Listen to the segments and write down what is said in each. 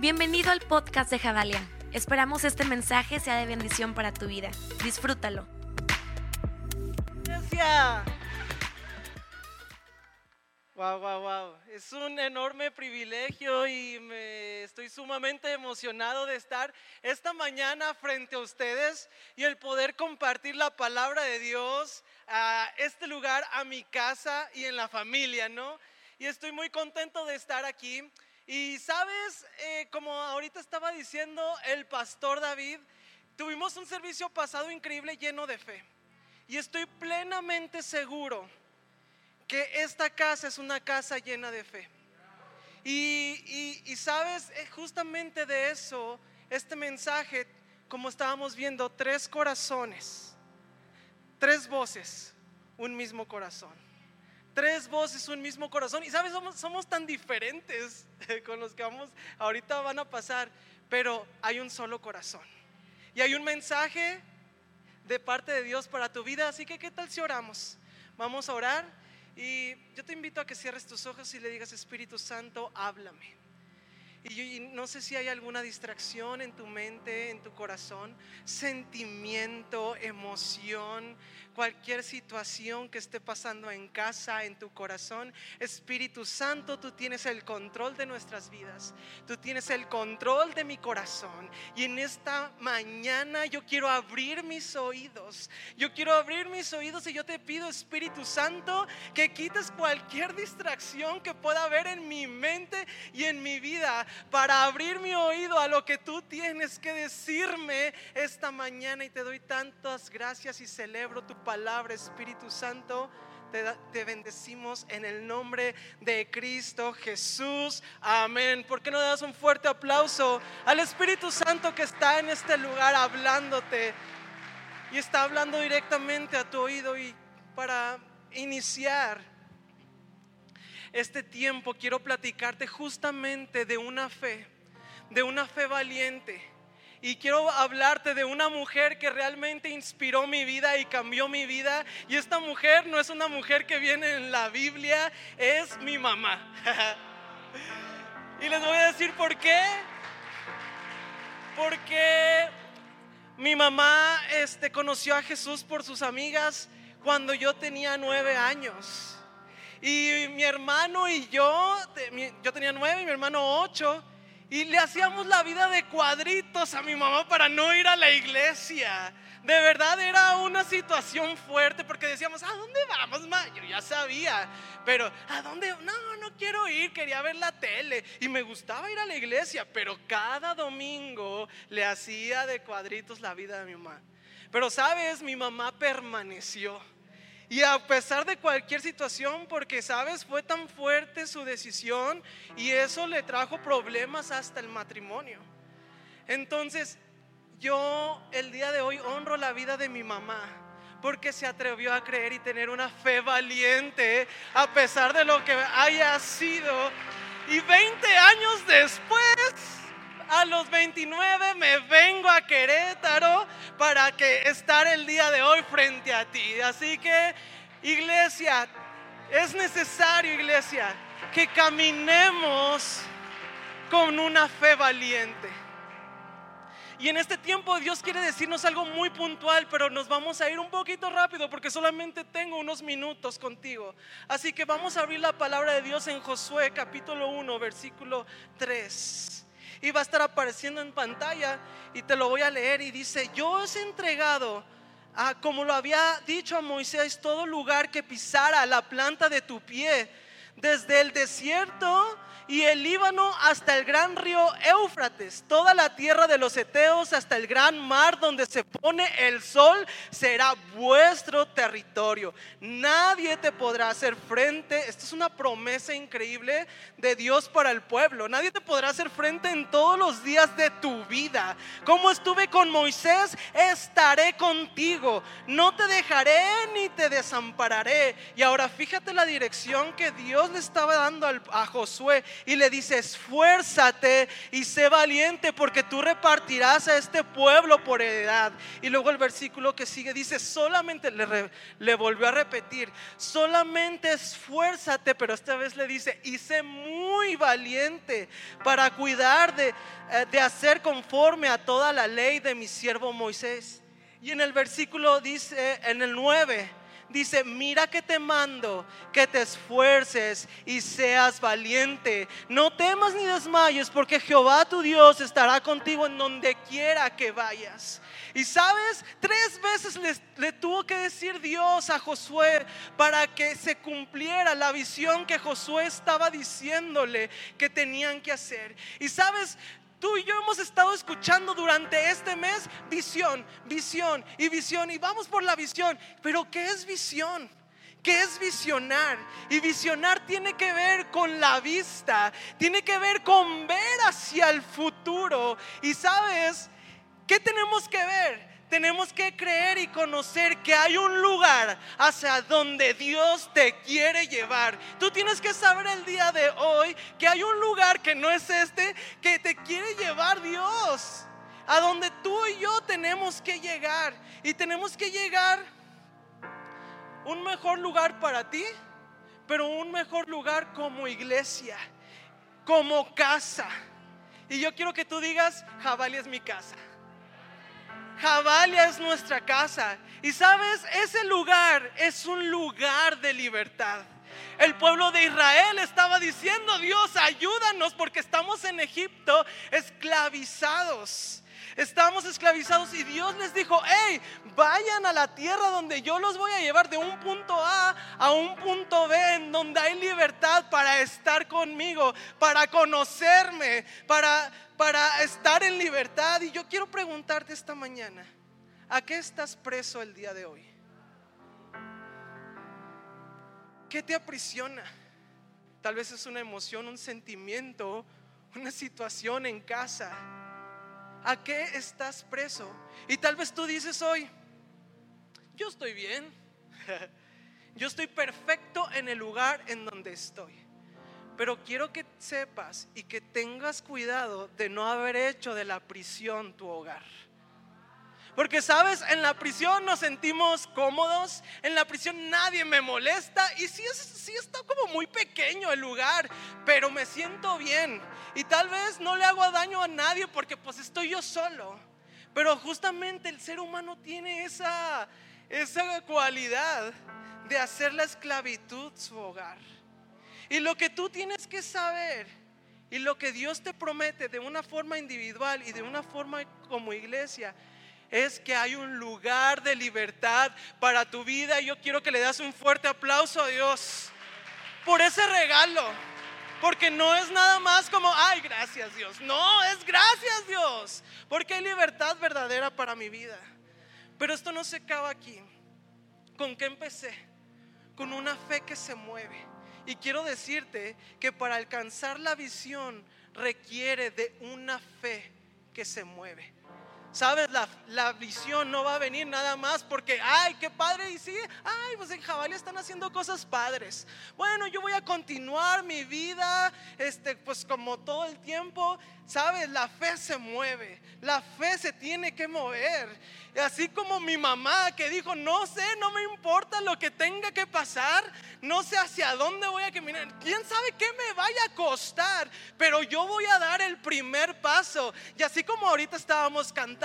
Bienvenido al podcast de Javalia. Esperamos este mensaje sea de bendición para tu vida. Disfrútalo. Gracias. Wow, wow, wow. Es un enorme privilegio y me estoy sumamente emocionado de estar esta mañana frente a ustedes y el poder compartir la palabra de Dios a este lugar, a mi casa y en la familia, ¿no? Y estoy muy contento de estar aquí. Y sabes, eh, como ahorita estaba diciendo el pastor David, tuvimos un servicio pasado increíble lleno de fe. Y estoy plenamente seguro que esta casa es una casa llena de fe. Y, y sabes, eh, justamente de eso, este mensaje, como estábamos viendo, tres corazones, tres voces, un mismo corazón tres voces, un mismo corazón. Y sabes, somos, somos tan diferentes con los que vamos, ahorita van a pasar, pero hay un solo corazón. Y hay un mensaje de parte de Dios para tu vida. Así que, ¿qué tal si oramos? Vamos a orar y yo te invito a que cierres tus ojos y le digas, Espíritu Santo, háblame. Y, no sé si hay alguna distracción en tu mente, en tu corazón, sentimiento, emoción, cualquier situación que esté pasando en casa, en tu corazón. Espíritu Santo, tú tienes el control de nuestras vidas. Tú tienes el control de mi corazón. Y en esta mañana yo quiero abrir mis oídos. Yo quiero abrir mis oídos y yo te pido, Espíritu Santo, que quites cualquier distracción que pueda haber en mi mente y en mi vida para abrir mi oído a lo que tú tienes que decirme esta mañana y te doy tantas gracias y celebro tu palabra, Espíritu Santo. Te, bendecimos en el nombre de Cristo Jesús. Amén. ¿Por qué no das un fuerte aplauso al Espíritu Santo que está en este lugar hablándote y está hablando directamente a tu oído? Y para iniciar este tiempo quiero platicarte justamente de una fe, de una fe valiente. Y quiero hablarte de una mujer que realmente inspiró mi vida y cambió mi vida. Y esta mujer no es una mujer que viene en la Biblia, es mi mamá. y les voy a decir por qué. Porque mi mamá este, conoció a Jesús por sus amigas cuando yo tenía nueve años. Y mi hermano y yo, yo tenía nueve y mi hermano ocho, y le hacíamos la vida de cuadritos a mi mamá para no ir a la iglesia. De verdad era una situación fuerte porque decíamos, ¿a dónde vamos, ma? Yo ya sabía, pero ¿a dónde? No, no quiero ir, quería ver la tele y me gustaba ir a la iglesia, pero cada domingo le hacía de cuadritos la vida de mi mamá. Pero sabes, mi mamá permaneció y a pesar de cualquier situación, porque sabes, fue tan fuerte su decisión y eso le trajo problemas hasta el matrimonio. Entonces, yo el día de hoy honro la vida de mi mamá porque se atrevió a creer y tener una fe valiente a pesar de lo que haya sido. Y 20 años después, a los 29 me vengo a Querétaro para que estar el día de hoy frente a ti. Así que, iglesia, es necesario, iglesia, que caminemos con una fe valiente. Y en este tiempo Dios quiere decirnos algo muy puntual, pero nos vamos a ir un poquito rápido porque solamente tengo unos minutos contigo. Así que vamos a abrir la palabra de Dios en Josué capítulo 1, versículo 3 y va a estar apareciendo en pantalla y te lo voy a leer y dice, yo os he entregado, a, como lo había dicho a Moisés, todo lugar que pisara la planta de tu pie, desde el desierto y el Líbano hasta el gran río Éufrates, toda la tierra de los Eteos hasta el gran mar donde se pone el sol, será vuestro territorio. Nadie te podrá hacer frente. Esta es una promesa increíble de Dios para el pueblo. Nadie te podrá hacer frente en todos los días de tu vida. Como estuve con Moisés, estaré contigo. No te dejaré ni te desampararé. Y ahora fíjate la dirección que Dios le estaba dando a Josué y le dice, esfuérzate y sé valiente porque tú repartirás a este pueblo por heredad. Y luego el versículo que sigue dice, solamente le, le volvió a repetir, solamente esfuérzate, pero esta vez le dice, y sé muy valiente para cuidar de, eh, de hacer conforme a toda la ley de mi siervo Moisés. Y en el versículo dice, en el 9, dice, mira que te mando, que te esfuerces y seas valiente. No temas ni desmayes, porque Jehová tu Dios estará contigo en donde quiera que vayas. Y sabes, tres veces le, tuvo que decir Dios a Josué para que se cumpliera la visión que Josué estaba diciéndole que tenían que hacer. Y sabes, Tú y yo hemos estado escuchando durante este mes visión, visión y visión. Y vamos por la visión. Pero ¿qué es visión? ¿Qué es visionar? Y visionar tiene que ver con la vista, tiene que ver con ver hacia el futuro. Y sabes, ¿qué tenemos que ver? Tenemos que creer y conocer que hay un lugar hacia donde Dios te quiere llevar. Tú tienes que saber el día de hoy que hay un lugar que no es este, que te quiere llevar Dios. A donde tú y yo tenemos que llegar. Y tenemos que llegar un mejor lugar para ti, pero un mejor lugar como iglesia, como casa. Y yo quiero que tú digas, Jabali es mi casa. Jabalia es nuestra casa. Y sabes, ese lugar es un lugar de libertad. El pueblo de Israel estaba diciendo, Dios, ayúdanos porque estamos en Egipto esclavizados. Estamos esclavizados y Dios les dijo, hey, vayan a la tierra donde yo los voy a llevar de un punto A a un punto B, en donde hay libertad para estar conmigo, para conocerme, para, para estar en libertad. Y yo quiero preguntarte esta mañana, ¿a qué estás preso el día de hoy? ¿Qué te aprisiona? Tal vez es una emoción, un sentimiento, una situación en casa ¿A qué estás preso? Y tal vez tú dices hoy, yo estoy bien, yo estoy perfecto en el lugar en donde estoy. Pero quiero que sepas y que tengas cuidado de no haber hecho de la prisión tu hogar. Porque sabes, en la prisión nos sentimos cómodos, en la prisión nadie me molesta y sí, es, sí está como muy pequeño el lugar, pero me siento bien. Y tal vez no le hago daño a nadie porque pues estoy yo solo. Pero justamente el ser humano tiene esa, esa cualidad de hacer la esclavitud su hogar. Y lo que tú tienes que saber y lo que Dios te promete de una forma individual y de una forma como iglesia es que hay un lugar de libertad para tu vida. Y yo quiero que le das un fuerte aplauso a Dios por ese regalo. Porque no es nada más como, ay, gracias Dios. No, es gracias Dios. Porque hay libertad verdadera para mi vida. Pero esto no se acaba aquí. ¿Con qué empecé? Con una fe que se mueve. Y quiero decirte que para alcanzar la visión requiere de una fe que se mueve. Sabes, la, visión no va a venir nada más porque, ay, qué padre, y sí, ay, pues en Jabalí están haciendo cosas padres. Bueno, yo voy a continuar mi vida, este, pues como todo el tiempo, sabes, la fe se mueve, la fe se tiene que mover. Así como mi mamá que dijo, no sé, no me importa lo que tenga que pasar, no sé hacia dónde voy a caminar, quién sabe qué me vaya a costar, pero yo voy a dar el primer paso. Y así como ahorita estábamos cantando,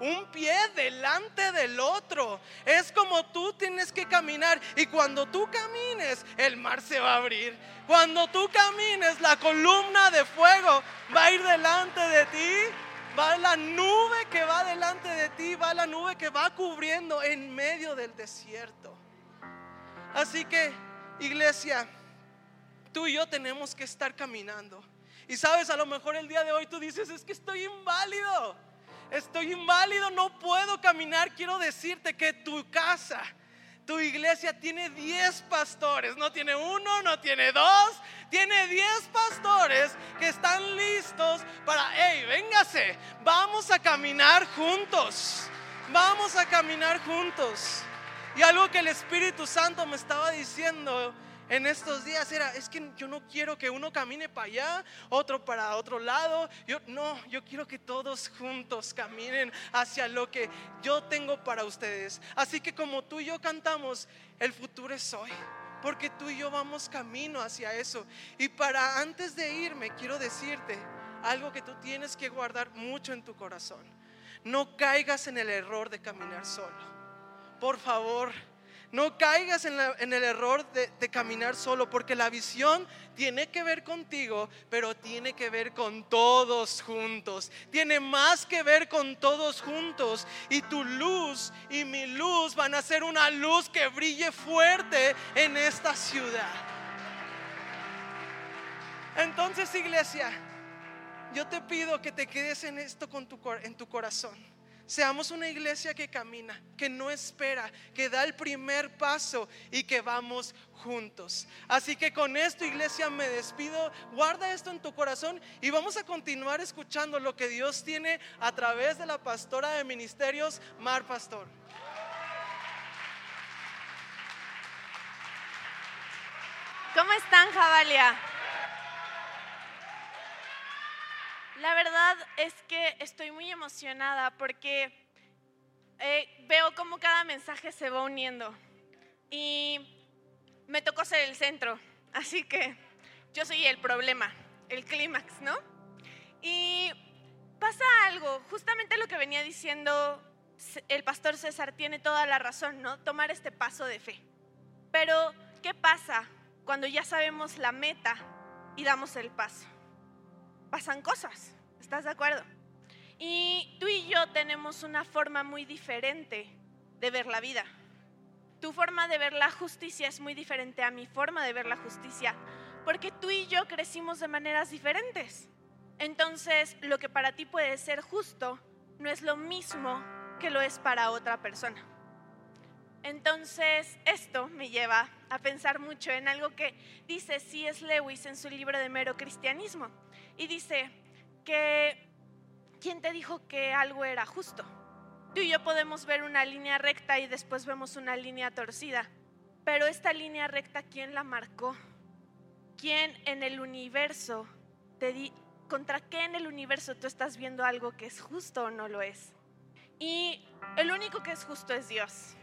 un pie delante del otro, es como tú tienes que caminar y cuando tú camines, el mar se va a abrir. Cuando tú camines, la columna de fuego va a ir delante de ti va la nube que va delante de ti, va la nube que va cubriendo en medio del desierto. Así que, iglesia, tú y yo tenemos que estar caminando. Y sabes, a lo mejor el día de hoy tú dices, es que estoy inválido, estoy inválido, no puedo caminar. Quiero decirte que tu casa, tu iglesia tiene 10 pastores, no tiene uno, no tiene dos, tiene 10 pastores que están listos para, hey, véngase, vamos a caminar juntos, vamos a caminar juntos. Y algo que el Espíritu Santo me estaba diciendo en estos días era, es que yo no quiero que uno camine para allá, otro para otro lado. Yo no, yo quiero que todos juntos caminen hacia lo que yo tengo para ustedes. Así que como tú y yo cantamos, el futuro es hoy. Porque tú y yo vamos camino hacia eso. Y para antes de irme, quiero decirte algo que tú tienes que guardar mucho en tu corazón. No caigas en el error de caminar solo. Por favor, no caigas en, el error de, caminar solo, porque la visión tiene que ver contigo, pero tiene que ver con todos juntos. Tiene más que ver con todos juntos. Y tu luz y mi luz van a ser una luz que brille fuerte en esta ciudad. Entonces, iglesia, yo te pido que te quedes en esto con tu, en tu corazón. Seamos una iglesia que camina, que no espera, que da el primer paso y que vamos juntos. Así que con esto, iglesia, me despido. Guarda esto en tu corazón y vamos a continuar escuchando lo que Dios tiene a través de la pastora de ministerios, Mar Pastor. ¿Cómo están, Javalia? La verdad es que estoy muy emocionada porque eh, veo cómo cada mensaje se va uniendo y me tocó ser el centro, así que yo soy el problema, el clímax, ¿no? Y pasa algo, justamente lo que venía diciendo el pastor César tiene toda la razón, ¿no? Tomar este paso de fe. Pero, ¿qué pasa cuando ya sabemos la meta y damos el paso? Pasan cosas. ¿Estás de acuerdo? Y tú y yo tenemos una forma muy diferente de ver la vida. Tu forma de ver la justicia es muy diferente a mi forma de ver la justicia, porque tú y yo crecimos de maneras diferentes. Entonces, lo que para ti puede ser justo no es lo mismo que lo es para otra persona. Entonces, esto me lleva a pensar mucho en algo que dice C.S. Lewis en su libro de Mero Cristianismo. Y dice que, ¿quién te dijo que algo era justo? Tú y yo podemos ver una línea recta y después vemos una línea torcida. Pero esta línea recta, ¿quién la marcó? ¿Quién en el universo te di, contra qué en el universo tú estás viendo algo que es justo o no lo es? Y el único que es justo es Dios.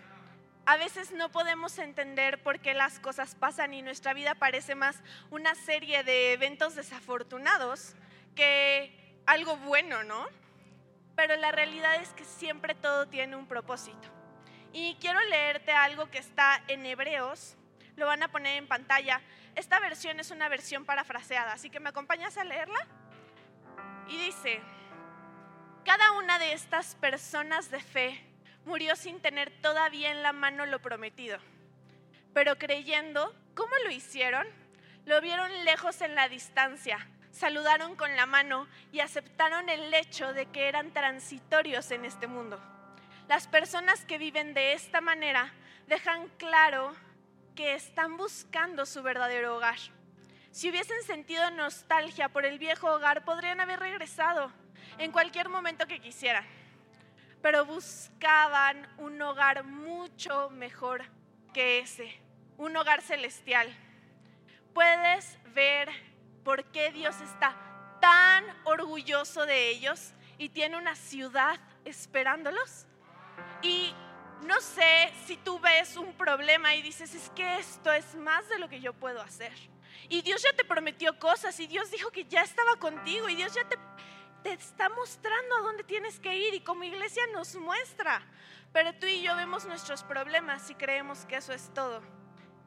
A veces no podemos entender por qué las cosas pasan y nuestra vida parece más una serie de eventos desafortunados que algo bueno, ¿no? Pero la realidad es que siempre todo tiene un propósito. Y quiero leerte algo que está en Hebreos, lo van a poner en pantalla. Esta versión es una versión parafraseada, así que me acompañas a leerla. Y dice, cada una de estas personas de fe murió sin tener todavía en la mano lo prometido. Pero creyendo, ¿cómo lo hicieron? Lo vieron lejos en la distancia, saludaron con la mano y aceptaron el hecho de que eran transitorios en este mundo. Las personas que viven de esta manera dejan claro que están buscando su verdadero hogar. Si hubiesen sentido nostalgia por el viejo hogar, podrían haber regresado en cualquier momento que quisieran pero buscaban un hogar mucho mejor que ese, un hogar celestial. Puedes ver por qué Dios está tan orgulloso de ellos y tiene una ciudad esperándolos. Y no sé si tú ves un problema y dices, es que esto es más de lo que yo puedo hacer. Y Dios ya te prometió cosas y Dios dijo que ya estaba contigo y Dios ya te te está mostrando a dónde tienes que ir y como iglesia nos muestra. Pero tú y yo vemos nuestros problemas y creemos que eso es todo.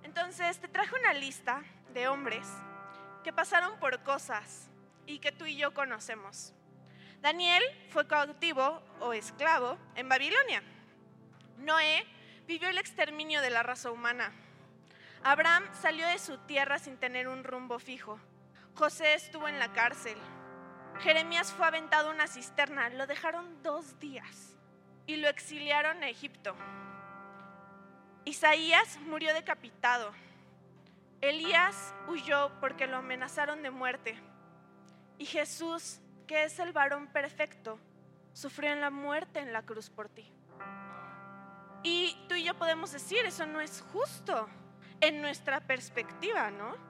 Entonces te traje una lista de hombres que pasaron por cosas y que tú y yo conocemos. Daniel fue cautivo o esclavo en Babilonia. Noé vivió el exterminio de la raza humana. Abraham salió de su tierra sin tener un rumbo fijo. José estuvo en la cárcel. Jeremías fue aventado a una cisterna, lo dejaron dos días y lo exiliaron a Egipto. Isaías murió decapitado. Elías huyó porque lo amenazaron de muerte. Y Jesús, que es el varón perfecto, sufrió en la muerte en la cruz por ti. Y tú y yo podemos decir, eso no es justo. en nuestra perspectiva, ¿no?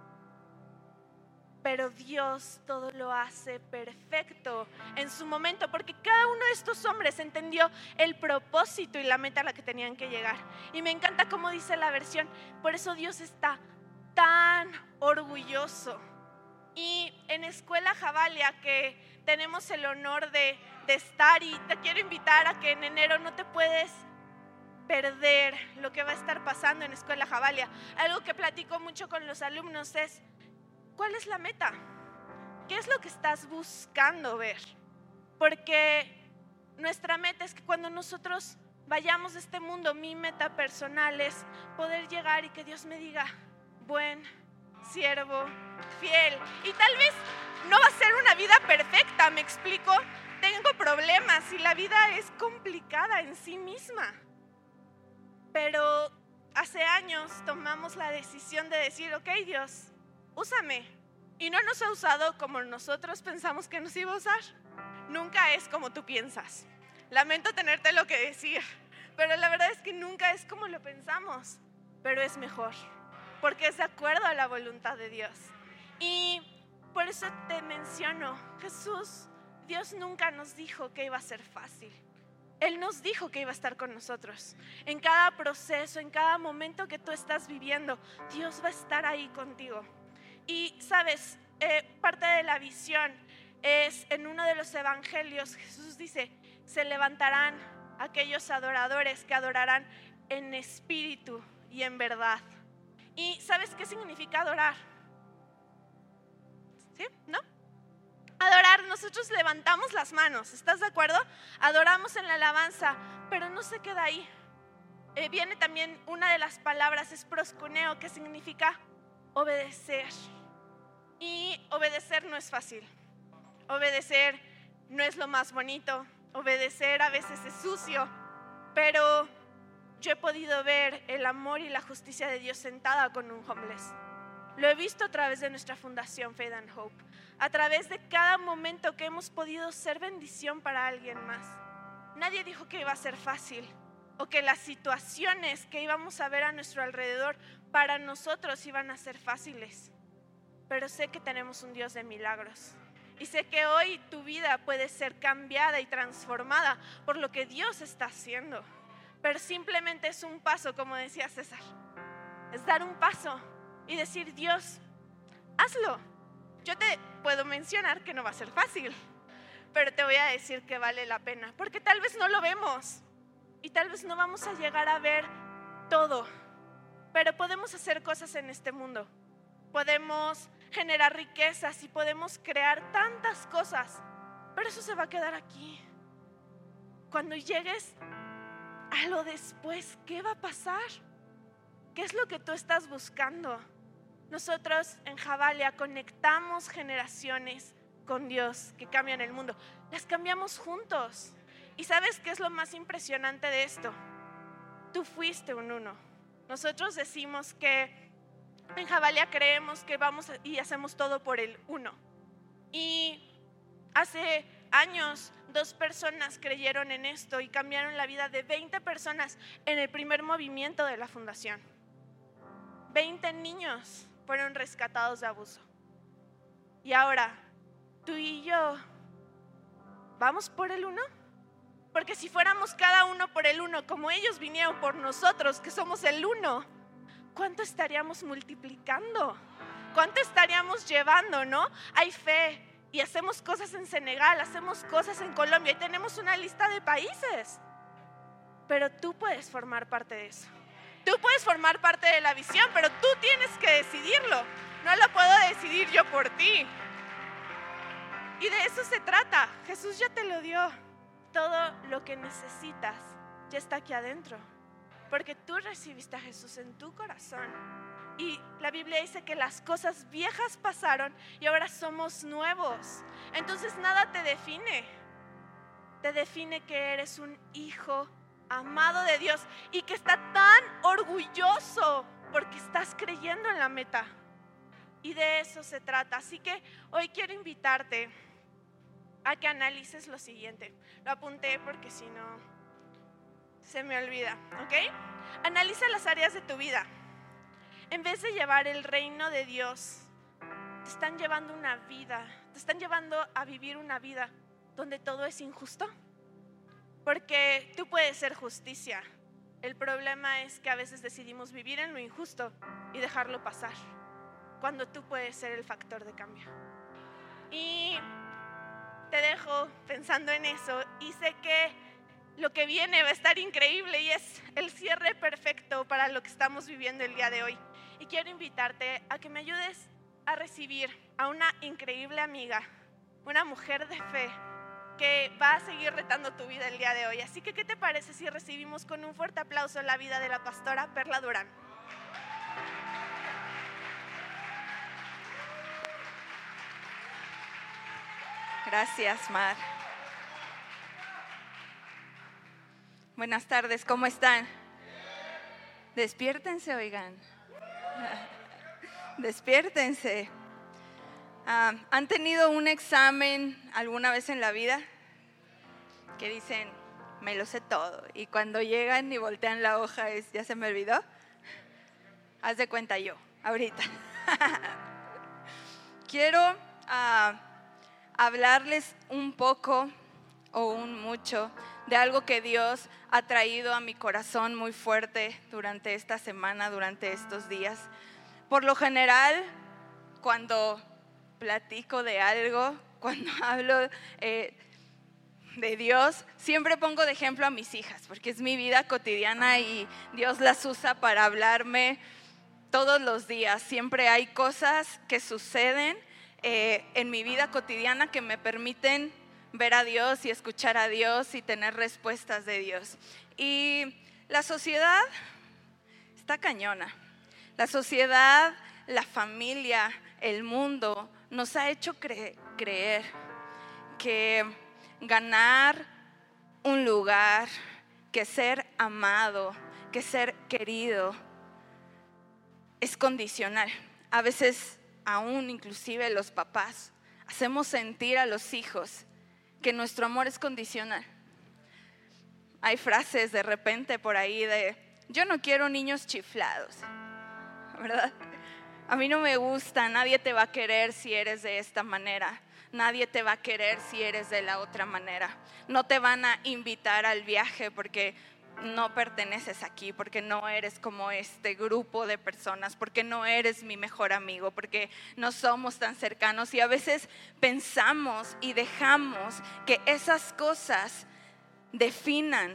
Pero Dios todo lo hace perfecto en su momento, porque cada uno de estos hombres entendió el propósito y la meta a la que tenían que llegar. Y me encanta cómo dice la versión, por eso Dios está tan orgulloso. Y en Escuela Javalia, que tenemos el honor de, de estar, y te quiero invitar a que en enero no te puedes perder lo que va a estar pasando en Escuela Javalia. Algo que platico mucho con los alumnos es, ¿cuál es la meta? ¿Qué es lo que estás buscando ver? Porque nuestra meta es que cuando nosotros vayamos de este mundo, mi meta personal es poder llegar y que Dios me diga, buen siervo, fiel. Y tal vez no va a ser una vida perfecta, me explico. Tengo problemas y la vida es complicada en sí misma. Pero hace años tomamos la decisión de decir, ok Dios, úsame. Y no nos ha usado como nosotros pensamos que nos iba a usar. Nunca es como tú piensas. Lamento tenerte lo que decir, pero la verdad es que nunca es como lo pensamos, pero es mejor, porque es de acuerdo a la voluntad de Dios. Y por eso te menciono, Jesús, Dios nunca nos dijo que iba a ser fácil. Él nos dijo que iba a estar con nosotros. En cada proceso, en cada momento que tú estás viviendo, Dios va a estar ahí contigo. Y sabes, eh, parte de la visión es en uno de los evangelios, Jesús dice, se levantarán aquellos adoradores que adorarán en espíritu y en verdad. ¿Y sabes qué significa adorar? ¿Sí? ¿No? Adorar, nosotros levantamos las manos, ¿estás de acuerdo? Adoramos en la alabanza, pero no se queda ahí. Eh, viene también una de las palabras, es proscuneo, que significa obedecer. Y obedecer no es fácil. Obedecer no es lo más bonito. Obedecer a veces es sucio. Pero yo he podido ver el amor y la justicia de Dios sentada con un homeless. Lo he visto a través de nuestra fundación Faith and Hope a través de cada momento que hemos podido ser bendición para alguien más. Nadie dijo que iba a ser fácil o que las situaciones que íbamos a ver a nuestro alrededor para nosotros iban a ser fáciles. Pero sé que tenemos un Dios de milagros. Y sé que hoy tu vida puede ser cambiada y transformada por lo que Dios está haciendo. Pero simplemente es un paso, como decía César. Es dar un paso y decir, Dios, hazlo. Yo te puedo mencionar que no va a ser fácil, pero te voy a decir que vale la pena, porque tal vez no lo vemos y tal vez no vamos a llegar a ver todo, pero podemos hacer cosas en este mundo. Podemos generar riquezas y podemos crear tantas cosas, pero eso se va a quedar aquí. Cuando llegues a lo después, ¿qué va a pasar? ¿Qué es lo que tú estás buscando? Nosotros en Javalia conectamos generaciones con Dios que cambian el mundo. Las cambiamos juntos. ¿Y sabes qué es lo más impresionante de esto? Tú fuiste un uno. Nosotros decimos que en Javalia creemos que vamos y hacemos todo por el uno. Y hace años dos personas creyeron en esto y cambiaron la vida de 20 personas en el primer movimiento de la fundación. 20 niños fueron rescatados de abuso. Y ahora, tú y yo, ¿vamos por el uno? Porque si fuéramos cada uno por el uno, como ellos vinieron por nosotros, que somos el uno, ¿cuánto estaríamos multiplicando? ¿Cuánto estaríamos llevando, no? Hay fe y hacemos cosas en Senegal, hacemos cosas en Colombia y tenemos una lista de países. Pero tú puedes formar parte de eso. Tú puedes formar parte de la visión, pero tú tienes que decidirlo. No lo puedo decidir yo por ti. Y de eso se trata. Jesús ya te lo dio. Todo lo que necesitas ya está aquí adentro. Porque tú recibiste a Jesús en tu corazón. Y la Biblia dice que las cosas viejas pasaron y ahora somos nuevos. Entonces nada te define. Te define que eres un hijo amado de Dios y que está tan orgulloso porque estás creyendo en la meta. Y de eso se trata. Así que hoy quiero invitarte a que analices lo siguiente. Lo apunté porque si no se me olvida, ¿ok? Analiza las áreas de tu vida en vez de llevar el reino de Dios, te están llevando una vida, te están llevando a vivir una vida donde todo es injusto. Porque tú puedes ser justicia. El problema es que a veces decidimos vivir en lo injusto y dejarlo pasar, cuando tú puedes ser el factor de cambio. Y te dejo pensando en eso y sé que lo que viene va a estar increíble y es el cierre perfecto para lo que estamos viviendo el día de hoy. Y quiero invitarte a que me ayudes a recibir a una increíble amiga, una mujer de fe que va a seguir retando tu vida el día de hoy. Así que, ¿qué te parece si recibimos con un fuerte aplauso la vida de la pastora Perla Durán? Gracias, Mar. Buenas tardes, ¿cómo están? Despiértense, oigan. Despiértense. Ah, ¿Han tenido un examen alguna vez en la vida? Que dicen, me lo sé todo. Y cuando llegan y voltean la hoja es, ¿ya se me olvidó? Haz de cuenta yo, ahorita. Quiero ah, hablarles un poco o un mucho de algo que Dios ha traído a mi corazón muy fuerte durante esta semana, durante estos días. Por lo general, cuando platico de algo, cuando hablo eh, de Dios, siempre pongo de ejemplo a mis hijas, porque es mi vida cotidiana y Dios las usa para hablarme todos los días. Siempre hay cosas que suceden eh, en mi vida cotidiana que me permiten ver a Dios y escuchar a Dios y tener respuestas de Dios. Y la sociedad está cañona. La sociedad, la familia, el mundo nos ha hecho creer que ganar un lugar, que ser amado, que ser querido, es condicional. A veces aún inclusive los papás hacemos sentir a los hijos que nuestro amor es condicional. Hay frases de repente por ahí de, yo no quiero niños chiflados, ¿verdad? A mí no me gusta, nadie te va a querer si eres de esta manera, nadie te va a querer si eres de la otra manera. No te van a invitar al viaje porque no perteneces aquí, porque no eres como este grupo de personas, porque no eres mi mejor amigo, porque no somos tan cercanos y a veces pensamos y dejamos que esas cosas definan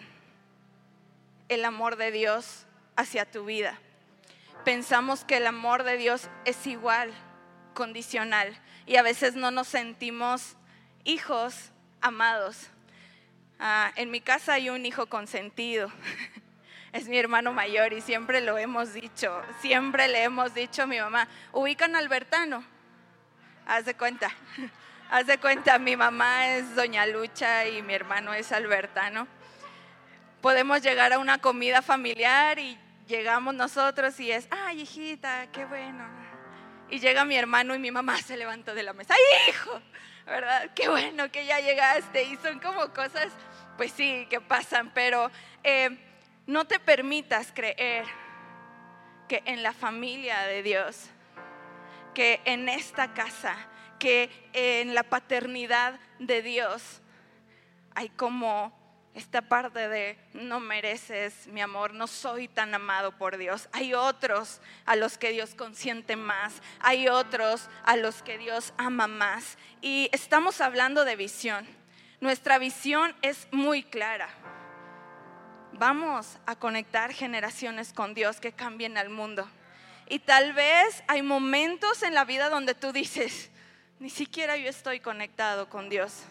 el amor de Dios hacia tu vida. Pensamos que el amor de Dios es igual, condicional, y a veces no nos sentimos hijos amados Ah, en mi casa hay un hijo consentido. Es mi hermano mayor y siempre lo hemos dicho. Siempre le hemos dicho a mi mamá, ubican a Albertano. Haz de cuenta. Haz de cuenta, mi mamá es Doña Lucha y mi hermano es Albertano. Podemos llegar a una comida familiar y llegamos nosotros y es, ay hijita, qué bueno. Y llega mi hermano y mi mamá se levantó de la mesa, ay hijo, ¿verdad? Qué bueno que ya llegaste. Y son como cosas, pues sí, que pasan, pero eh, no te permitas creer que en la familia de Dios, que en esta casa, que en la paternidad de Dios hay como esta parte de no mereces mi amor, no soy tan amado por Dios. Hay otros a los que Dios consiente más, hay otros a los que Dios ama más. Y estamos hablando de visión. Nuestra visión es muy clara. Vamos a conectar generaciones con Dios que cambien al mundo. Y tal vez hay momentos en la vida donde tú dices, ni siquiera yo estoy conectado con Dios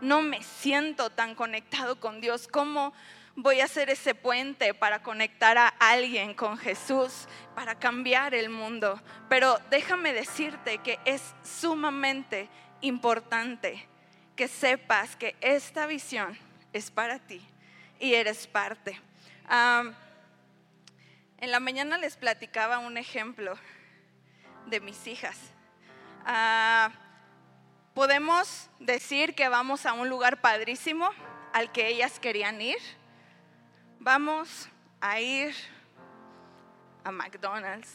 no me siento tan conectado con Dios. ¿Cómo voy a hacer ese puente para conectar a alguien con Jesús, para cambiar el mundo? Pero déjame decirte que es sumamente importante que sepas que esta visión es para ti y eres parte. en la mañana les platicaba un ejemplo de mis hijas. Ah, podemos decir que vamos a un lugar padrísimo al que ellas querían ir. Vamos a ir a McDonald's.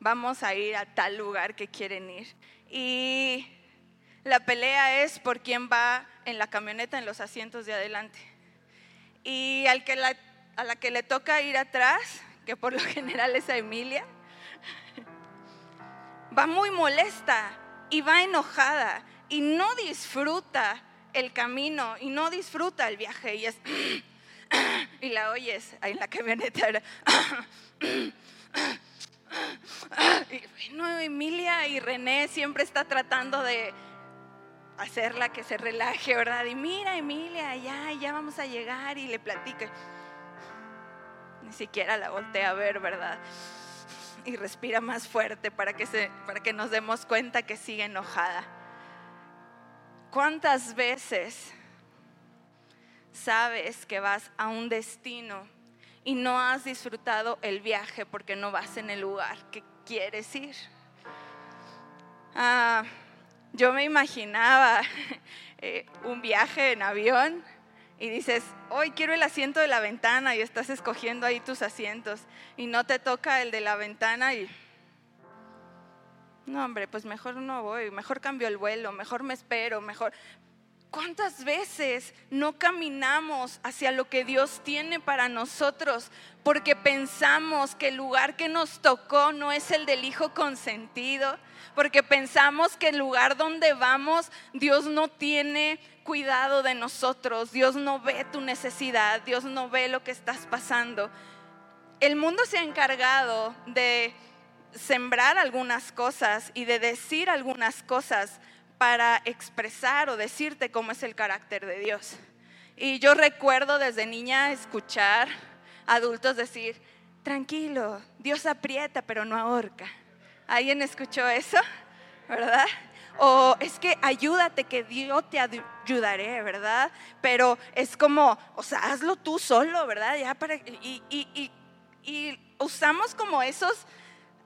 vamos a ir a tal lugar que quieren ir. Y la pelea es por quién va en la camioneta en los asientos de adelante. Y al que a la que le toca ir atrás, que por lo general es a Emilia, va muy molesta y va enojada y no disfruta el camino y no disfruta el viaje y es y la oyes ahí en la camioneta y bueno, Emilia y René siempre está tratando de hacerla que se relaje, ¿verdad? Y mira, Emilia, ya, ya vamos a llegar y le platica. Ni siquiera la voltea a ver, ¿verdad? Y respira más fuerte para que, se, para que nos demos cuenta que sigue enojada. ¿Cuántas veces sabes que vas a un destino y no has disfrutado el viaje porque no vas en el lugar que quieres ir? Ah, yo me imaginaba eh, un viaje en avión y dices, hoy quiero el asiento de la ventana y estás escogiendo ahí tus asientos y no te toca el de la ventana y... No, hombre, pues mejor no voy, mejor cambio el vuelo, mejor me espero, mejor... ¿Cuántas veces no caminamos hacia lo que Dios tiene para nosotros porque pensamos que el lugar que nos tocó no es el del Hijo consentido? porque pensamos que el lugar donde vamos, Dios no tiene cuidado de nosotros, Dios no ve tu necesidad, Dios no ve lo que estás pasando. El mundo se ha encargado de sembrar algunas cosas y de decir algunas cosas para expresar o decirte cómo es el carácter de Dios. Y yo recuerdo desde niña escuchar adultos decir, tranquilo, Dios aprieta pero no ahorca. ¿Alguien escuchó eso? ¿Verdad? O es que ayúdate, que Dios te ayudaré, ¿verdad? Pero es como, o sea, hazlo tú solo, ¿verdad? Ya para, y, y, y, usamos como esos,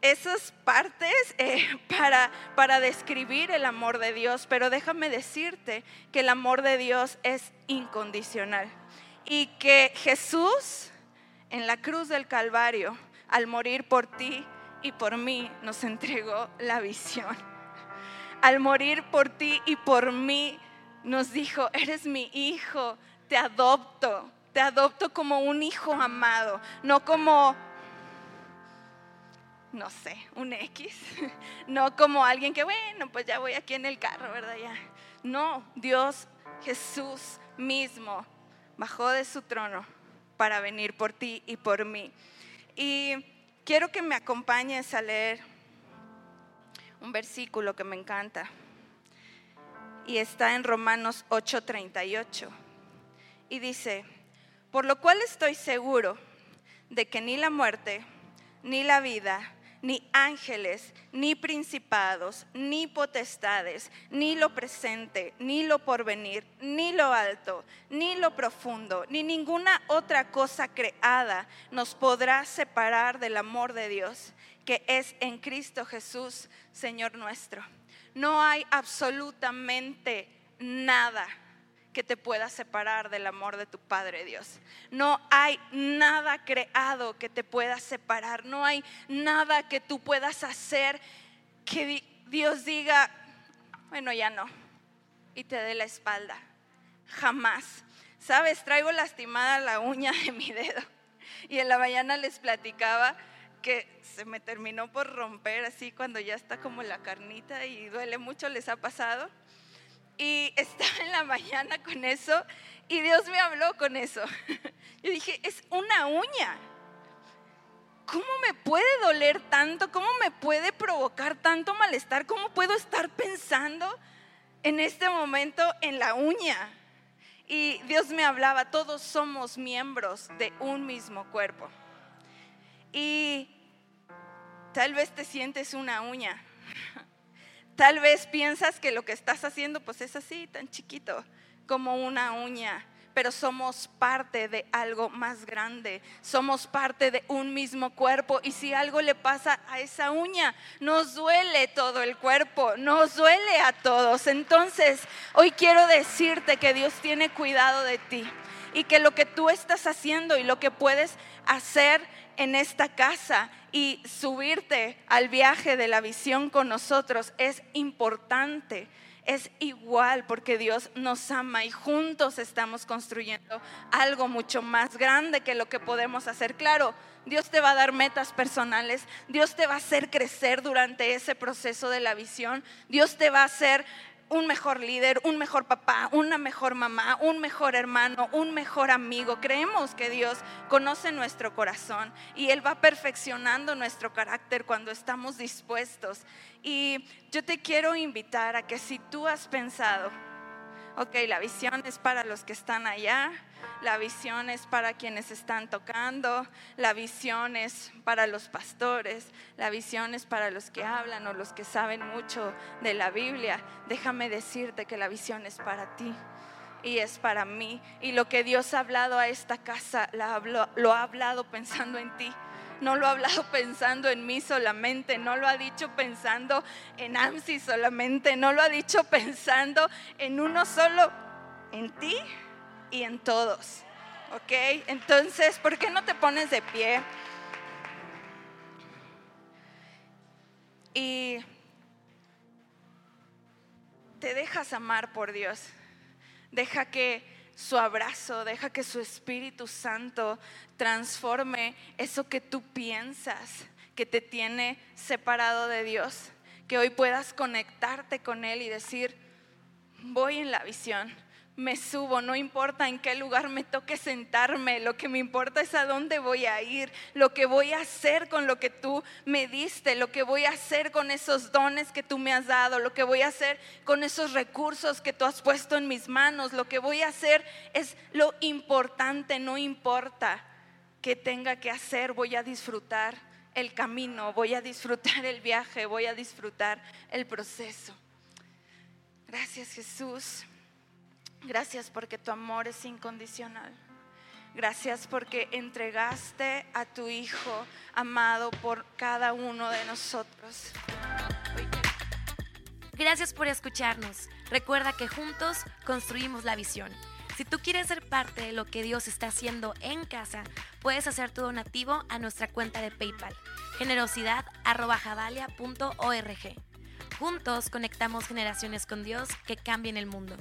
esas partes eh, para, para describir el amor de Dios, pero déjame decirte que el amor de Dios es incondicional y que Jesús en la cruz del Calvario, al morir por ti, y por mí nos entregó la visión. Al morir por ti y por mí nos dijo, eres mi hijo, te adopto, te adopto como un hijo amado, no como, no sé, un X, no como alguien que, bueno, pues ya voy aquí en el carro, ¿verdad? Ya. No, Dios Jesús mismo bajó de su trono para venir por ti y por mí. Y quiero que me acompañes a leer un versículo que me encanta. Y está en Romanos 8:38. Y dice, por lo cual estoy seguro de que ni la muerte, ni la vida, ni ángeles, ni principados, ni potestades, ni lo presente, ni lo porvenir, ni lo alto, ni lo profundo, ni ninguna otra cosa creada nos podrá separar del amor de Dios, que es en Cristo Jesús, Señor nuestro. No hay absolutamente nada que te pueda separar del amor de tu Padre Dios. No hay nada creado que te pueda separar. No hay nada que tú puedas hacer que Dios diga, bueno, ya no, y te dé la espalda. Jamás. Sabes, traigo lastimada la uña de mi dedo. Y en la mañana les platicaba que se me terminó por romper así cuando ya está como la carnita y duele mucho, ¿les ha pasado? Y estaba en la mañana con eso y Dios me habló con eso. Yo dije, es una uña. ¿Cómo me puede doler tanto? ¿Cómo me puede provocar tanto malestar? ¿Cómo puedo estar pensando en este momento en la uña? Y Dios me hablaba, todos somos miembros de un mismo cuerpo. Y tal vez te sientes una uña, Tal vez piensas que lo que estás haciendo pues es así, tan chiquito, como una uña, pero somos parte de algo más grande, somos parte de un mismo cuerpo y si algo le pasa a esa uña, nos duele todo el cuerpo, nos duele a todos. Entonces, hoy quiero decirte que Dios tiene cuidado de ti y que lo que tú estás haciendo y lo que puedes hacer en esta casa y subirte al viaje de la visión con nosotros es importante es igual porque Dios nos ama y juntos estamos construyendo algo mucho más grande que lo que podemos hacer. Claro, Dios te va a dar metas personales, Dios te va a hacer crecer durante ese proceso de la visión, Dios te va a hacer un mejor líder, un mejor papá, una mejor mamá, un mejor hermano, un mejor amigo. Creemos que Dios conoce nuestro corazón y Él va perfeccionando nuestro carácter cuando estamos dispuestos. Y yo te quiero invitar a que si tú has pensado, ok, la visión es para los que están allá, la visión es para quienes están tocando, la visión es para los pastores, la visión es para los que hablan o los que saben mucho de la Biblia. Déjame decirte que la visión es para ti y es para mí. Y lo que Dios ha hablado a esta casa, lo ha hablado pensando en ti. No lo ha hablado pensando en mí solamente, no lo ha dicho pensando en AMSI solamente, no lo ha dicho pensando en uno solo, en ti y en todos. ¿Ok? Entonces, ¿por qué no te pones de pie? Y te dejas amar por Dios. Deja que su abrazo, deja que su Espíritu Santo transforme eso que tú piensas que te tiene separado de Dios. Que hoy puedas conectarte con Él y decir, voy en la visión me subo, no importa en qué lugar me toque sentarme, lo que me importa es a dónde voy a ir, lo que voy a hacer con lo que tú me diste, lo que voy a hacer con esos dones que tú me has dado, lo que voy a hacer con esos recursos que tú has puesto en mis manos, lo que voy a hacer es lo importante, no importa qué tenga que hacer, voy a disfrutar el camino, voy a disfrutar el viaje, voy a disfrutar el proceso. Gracias Jesús. Gracias porque tu amor es incondicional. Gracias porque entregaste a tu Hijo amado por cada uno de nosotros. Gracias por escucharnos. Recuerda que juntos construimos la visión. Si tú quieres ser parte de lo que Dios está haciendo en casa, puedes hacer tu donativo a nuestra cuenta de PayPal, generosidad.javalia.org. Juntos conectamos generaciones con Dios que cambien el mundo.